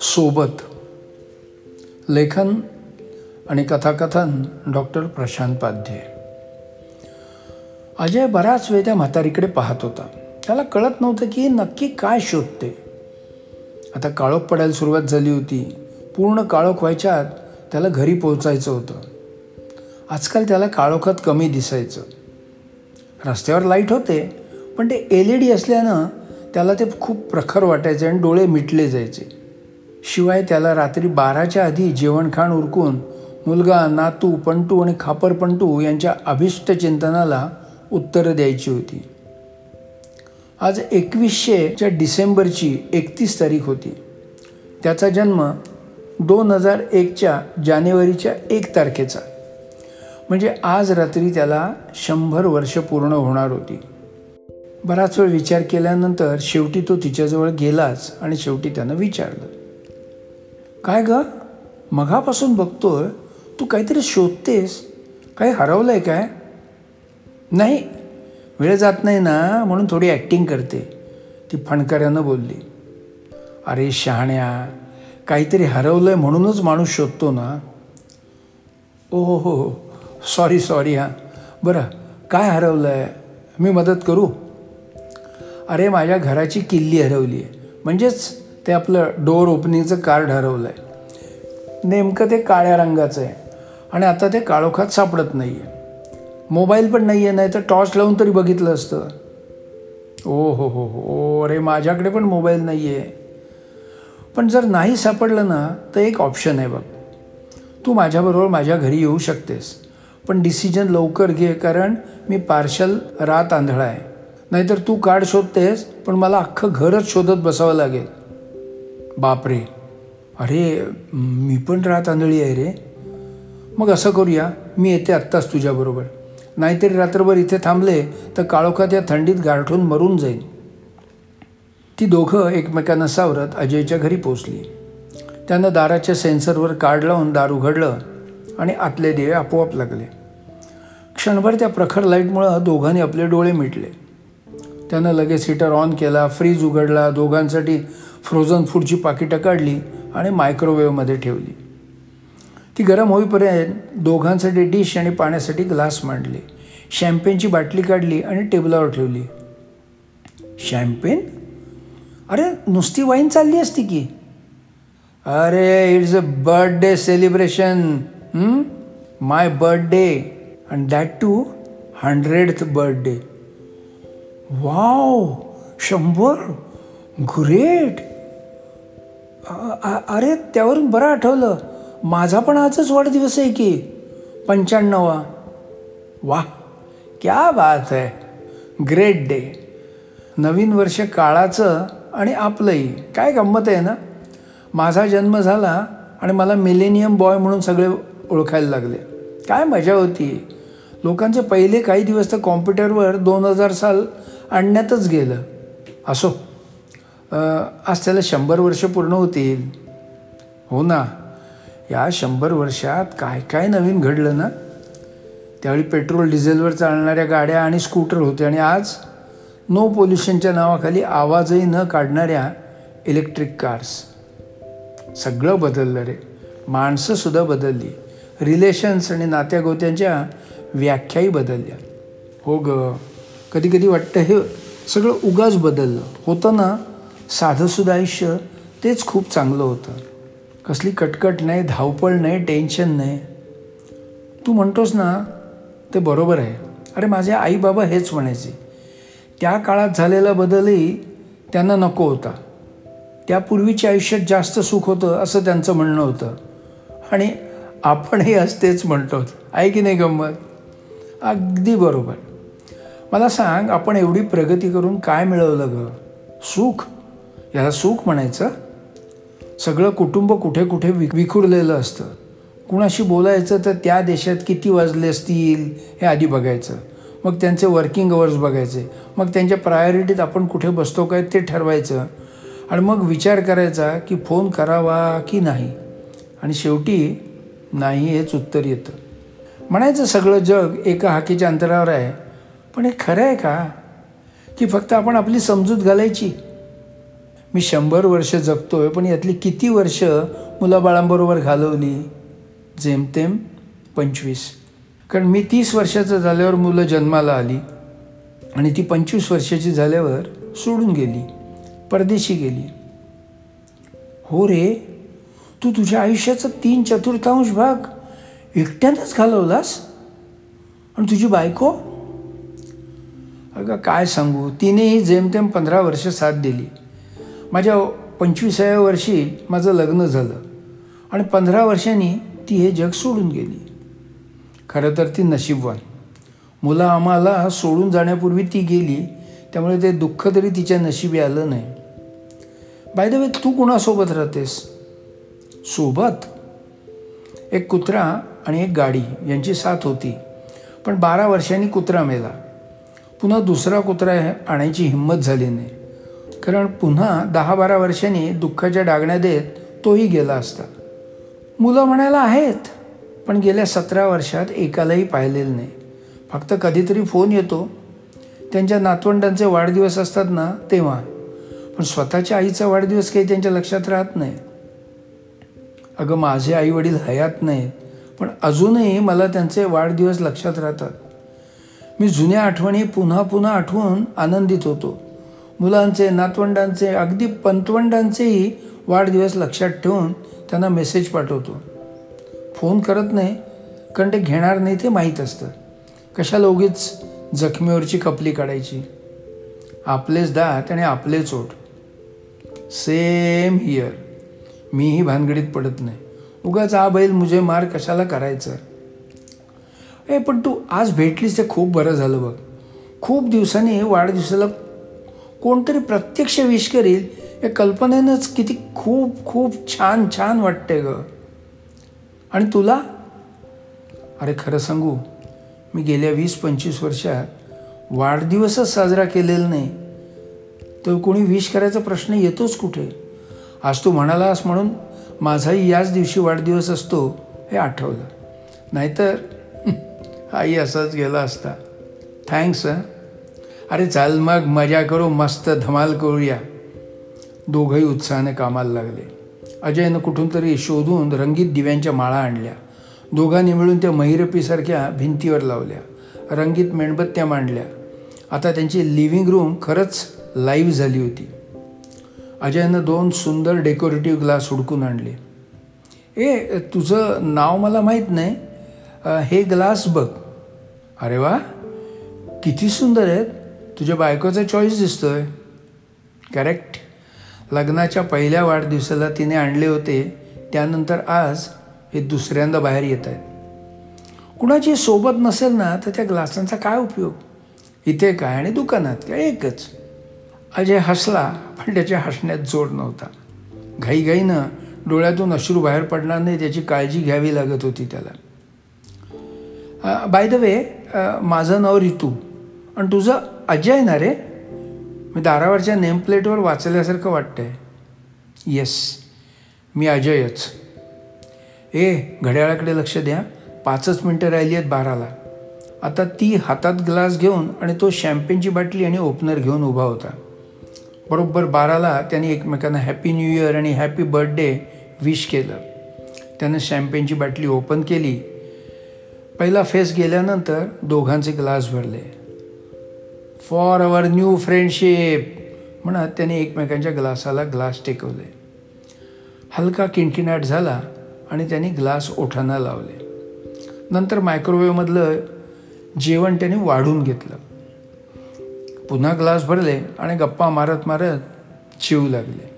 सोबत लेखन आणि कथाकथन डॉक्टर प्रशांत पाध्ये. अजय बराच वेळ त्या म्हातारीकडे पाहत होता. त्याला कळत नव्हतं की नक्की काय शोधते. आता काळोख पडायला सुरुवात झाली होती. पूर्ण काळोख व्हायच्या आत त्याला घरी पोहोचायचं होतं. आजकाल त्याला काळोखात कमी दिसायचं. रस्त्यावर लाइट होते पण ते एल ई डी असल्यानं त्याला ते खूप प्रखर वाटायचे आणि डोळे मिटले जायचे. शिवाय त्याला रात्री बाराच्या आधी जेवणखाण उरकून मुलगा नातू पंटू आणि खापर पंटू यांच्या अभिष्ट चिंतनाला उत्तरं द्यायची होती. आज एकवीसशेच्या डिसेंबरची एकतीस तारीख होती. त्याचा जन्म दोन हजार एकच्या जानेवारीच्या एक तारखेचा. म्हणजे आज रात्री त्याला शंभर वर्ष पूर्ण होणार होती. बराच वेळ विचार केल्यानंतर शेवटी तो तिच्याजवळ गेलाच आणि शेवटी त्यानं विचारलं. काय ग? मघापासून बघतोय? तू काहीतरी शोधतेस? काही हरवलं आहे काय? नाही. वेळ जात नाही ना म्हणून थोडी ॲक्टिंग करते. ती फणकऱ्यानं बोलली. अरे शहाण्या काहीतरी हरवलं आहे म्हणूनच माणूस शोधतो ना. ओ हो हो हो. सॉरी सॉरी हां. बरं काय हरवलं आहे मी मदत करू? अरे माझ्या घराची किल्ली हरवली आहे. म्हणजेच ते आपलं डोअर ओपनिंगचं कार्ड हरवलं आहे नेमकं ते काळ्या रंगाचं आहे. आणि आता ते काळोखात सापडत नाही आहे मोबाईल पण नाही आहे नाही तर टॉर्च लावून तरी बघितलं असतं. ओ हो हो हो. अरे माझ्याकडे पण मोबाईल नाही आहे पण जर नाही सापडलं ना तर एक ऑप्शन आहे बघ. तू माझ्याबरोबर माझ्या घरी येऊ शकतेस. पण डिसिजन लवकर घे कारण मी पार्शल रात आंधळा आहे. नाहीतर तू कार्ड शोधतेस पण मला अख्खं घरच शोधत बसावं लागेल. बापरे. अरे मी पण रात आंधळी आहे रे. मग असं करूया मी येते आत्ताच तुझ्याबरोबर नाहीतरी रात्रभर इथे थांबले तर काळोखात या थंडीत गारठून मरून जाईल ती दोघं एकमेकांना सावरत अजयच्या घरी पोचली त्यानं दाराच्या सेन्सरवर कार्ड लावून दार उघडलं आणि आतले दिवे आपोआप लागले. क्षणभर त्या प्रखर लाईटमुळं दोघांनी आपले डोळे मिटले. त्यानं लगेच हीटर ऑन केला फ्रीज उघडला दोघांसाठी फ्रोझन फूडची पाकिटं काढली आणि मायक्रोवेव्हमध्ये ठेवली. ती गरम होईपर्यंत दोघांसाठी डिश आणि पाण्यासाठी ग्लास मांडले. शॅम्पेनची बाटली काढली आणि टेबलावर ठेवली. शॅम्पेन अरे नुसती वाईन चालली असती की? अरे it's a birthday celebration my birthday and that two hundred birthday wow शंभर? ग्रेट अरे त्यावरून बरं आठवलं. माझा पण आजच वाढदिवस आहे की. पंच्याण्णवा. वा क्या बात आहे. ग्रेट डे नवीन वर्ष काळाचं आणि आपलंही. काय गंमत आहे ना? माझा जन्म झाला आणि मला मिलेनियम बॉय म्हणून सगळे ओळखायला लागले. काय मजा होती. लोकांचे पहिले काही दिवस तर कॉम्प्युटरवर दोन हजार साल आणण्यातच गेलं. असो. आज त्याला शंभर वर्ष पूर्ण होतील. हो ना. या शंभर वर्षात काय काय नवीन घडलं ना? त्यावेळी पेट्रोल डिझेलवर चालणाऱ्या गाड्या आणि स्कूटर होते आणि आज नो पोल्युशनच्या नावाखाली आवाजही न काढणाऱ्या इलेक्ट्रिक कार्स. सगळं बदललं रे. माणसंसुद्धा बदलली. रिलेशन्स आणि नात्यागोत्यांच्या व्याख्याही बदलल्या. हो ग. कधी कधी वाटतं हे सगळं उगाच बदललं. होतं ना साधंसुद्धा आयुष्य तेच खूप चांगलं होतं. कसली कटकट नाही धावपळ नाही टेन्शन नाही. तू म्हणतोस ना ते बरोबर आहे. अरे माझे आई बाबा हेच म्हणायचे. त्या काळात झालेला बदलही त्यांना नको होता. त्यापूर्वीच्या आयुष्यात जास्त सुख होतं असं त्यांचं म्हणणं होतं. आणि आपणही असतेच म्हणतो. आहे की नाही गंमत? अगदी बरोबर. मला सांग आपण एवढी प्रगती करून काय मिळवलं ग? सुख? याला सुख म्हणायचं? सगळं कुटुंब कुठे कुठे वि विखुरलेलं असतं. कुणाशी बोलायचं तर त्या देशात किती वाजले असतील हे आधी बघायचं. मग त्यांचे वर्किंग अवर्स बघायचे. मग त्यांच्या प्रायोरिटीत आपण कुठे बसतो काय ते ठरवायचं. आणि मग विचार करायचा की फोन करावा की नाही? आणि शेवटी नाही हेच उत्तर येतं. म्हणायचं सगळं जग एका हाकीच्या अंतरावर आहे. पण हे खरं आहे का? की फक्त आपण आपली समजूत घालायची? मी शंभर वर्ष जगतो आहे पण यातली किती वर्ष मुलाबाळांबरोबर घालवली? जेमतेम पंचवीस. कारण मी तीस वर्षाचं झाल्यावर मुलं जन्माला आली आणि ती पंचवीस वर्षाची झाल्यावर सोडून गेली परदेशी गेली. हो रे तू तुझ्या आयुष्याचा तीन चतुर्थांश भाग एकट्यानंच घालवलास? आणि तुझी बायको? अगं काय सांगू? तिनेही जेमतेम पंधरा वर्ष साथ दिली. माझ्या पंचवीसाव्या वर्षी माझं लग्न झालं. आणि पंधरा वर्षांनी ती हे जग सोडून गेली. खरं तर ती नशीबवान मुलं आम्हाला सोडून जाण्यापूर्वी ती गेली त्यामुळे ते दुःख तरी तिच्या नशिबी आलं नाही. बाय द वे तू कुणासोबत राहतेस? सोबत? एक कुत्रा आणि एक गाडी यांची साथ होती. पण बारा वर्षांनी कुत्रा मेला. पुन्हा दुसरा कुत्रा आणायची हिंमत झाली नाही. कारण पुन्हा दहा बारा वर्षांनी दुःखाच्या डागण्या देत तोही गेला असता. मुलं म्हणायला आहेत पण गेल्या सतरा वर्षात एकालाही पाहिलेलं नाही. फक्त कधीतरी फोन येतो. त्यांच्या नातवंडांचे वाढदिवस असतात ना तेव्हा. पण स्वतःच्या आईचा वाढदिवस काही त्यांच्या लक्षात राहत नाही. अगं माझे आई वडील हयात नाहीत. पण अजूनही मला त्यांचे वाढदिवस लक्षात राहतात. मी जुन्या आठवणी पुन्हा पुन्हा आठवून आनंदित होतो. मुलांचे नातवंडांचे अगदी पंतवंडांचेही वाढदिवस लक्षात ठेवून त्यांना मेसेज पाठवतो. फोन करत नाही कारण ते घेणार नाही ते माहीत असतं. कशाला उगीच जखमीवरची कपली काढायची? आपलेच दात आणि आपलेच ओठ सेम हियर मीही भानगडीत पडत नाही. उगाच आ बैल मुझे मार कशाला करायचं? ए पण तू आज भेटलीस ते खूप बरं झालं बघ. खूप दिवसांनी वाढदिवसाला कोणतरी प्रत्यक्ष विश करील. या कल्पनेनंच किती खूप खूप छान छान वाटते ग. आणि तुला? अरे खरं सांगू मी गेल्या वीस पंचवीस वर्षात वाढदिवसच साजरा केलेला नाही. तर कोणी विश करायचा प्रश्न येतोच कुठे? आज तू म्हणालास म्हणून माझाही याच दिवशी वाढदिवस असतो हे आठवलं. नाहीतर आई असाच गेला असता. थँक्स अरे चाल मग मजा करू मस्त धमाल करूया. दोघंही उत्साहाने कामाला लागले. अजयनं कुठून तरी शोधून रंगीत दिव्यांच्या माळा आणल्या. दोघांनी मिळून त्या महिरपीसारख्या भिंतीवर लावल्या. रंगीत मेणबत्त्या मांडल्या. आता त्यांची लिव्हिंग रूम खरंच लाईव्ह झाली होती. अजयनं दोन सुंदर डेकोरेटिव्ह ग्लास हुडकून आणले. ए तुझं नाव मला माहीत नाही. हे ग्लास बघ. अरे वा किती सुंदर आहेत. तुझ्या बायकोचा चॉईस दिसतोय. करेक्ट लग्नाच्या पहिल्या वाढदिवसाला तिने आणले होते. त्यानंतर आज हे दुसऱ्यांदा बाहेर येत आहेत. कुणाची सोबत नसेल ना तर त्या ग्लासांचा काय उपयोग? इथे काय आणि दुकानात काय एकच? अजय हसला पण त्याच्या हसण्यात जोड नव्हता. घाईघाईनं डोळ्यातून अश्रू बाहेर पडणार नाही त्याची काळजी घ्यावी लागत होती त्याला. बाय द वे माझं नाव रितू. आणि तुझं अजय ना रे? मी दारावरच्या नेमप्लेटवर वाचल्यासारखं वाटतंय. येस मी अजयच. ए घड्याळाकडे लक्ष द्या. पाचच मिनटं राहिली आहेत बाराला. आता ती हातात ग्लास घेऊन आणि तो शॅम्पेनची बाटली आणि ओपनर घेऊन उभा होता. बरोबर बाराला त्यांनी एकमेकांना हॅपी न्यू इयर आणि हॅपी बर्थडे विश केलं. त्यानं शॅम्पेनची बाटली ओपन केली. पहिला फेस गेल्यानंतर दोघांचे ग्लास भरले. फॉर अवर न्यू फ्रेंडशिप म्हणत त्याने एकमेकांच्या ग्लासाला ग्लास टेकवले. हलका किणकिणाट झाला आणि त्यांनी ग्लास ओठांना लावले. नंतर मायक्रोवेव्हमधलं जेवण त्याने वाढून घेतलं. पुन्हा ग्लास भरले आणि गप्पा मारत मारत चिवू लागले.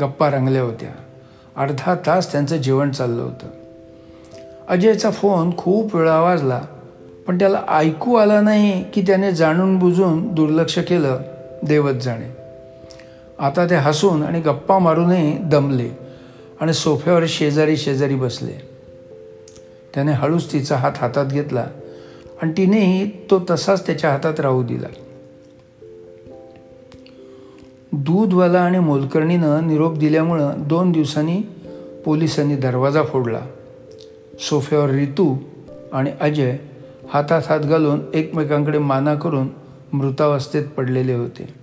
गप्पा रंगल्या होत्या. अर्धा तास त्यांचं जेवण चाललं होतं. अजयचा फोन खूप वेळा वाजला पण त्याला ऐकू आला नाही की त्याने जाणून बुजून दुर्लक्ष केलं देवत जाणे. आता ते हसून आणि गप्पा मारूनही दमले आणि सोफ्यावर शेजारी शेजारी बसले. त्याने हळूच तिचा हात हातात घेतला आणि तिनेही तो तसाच त्याच्या हातात राहू दिला. दूधवाला आणि मोलकर्णीनं निरोप दिल्यामुळं दोन दिवसांनी पोलिसांनी दरवाजा फोडला. सोफ्यावर रितू आणि अजय हातात हात घालून एकमेकांकडे माना करून मृतावस्थेत पडलेले होते.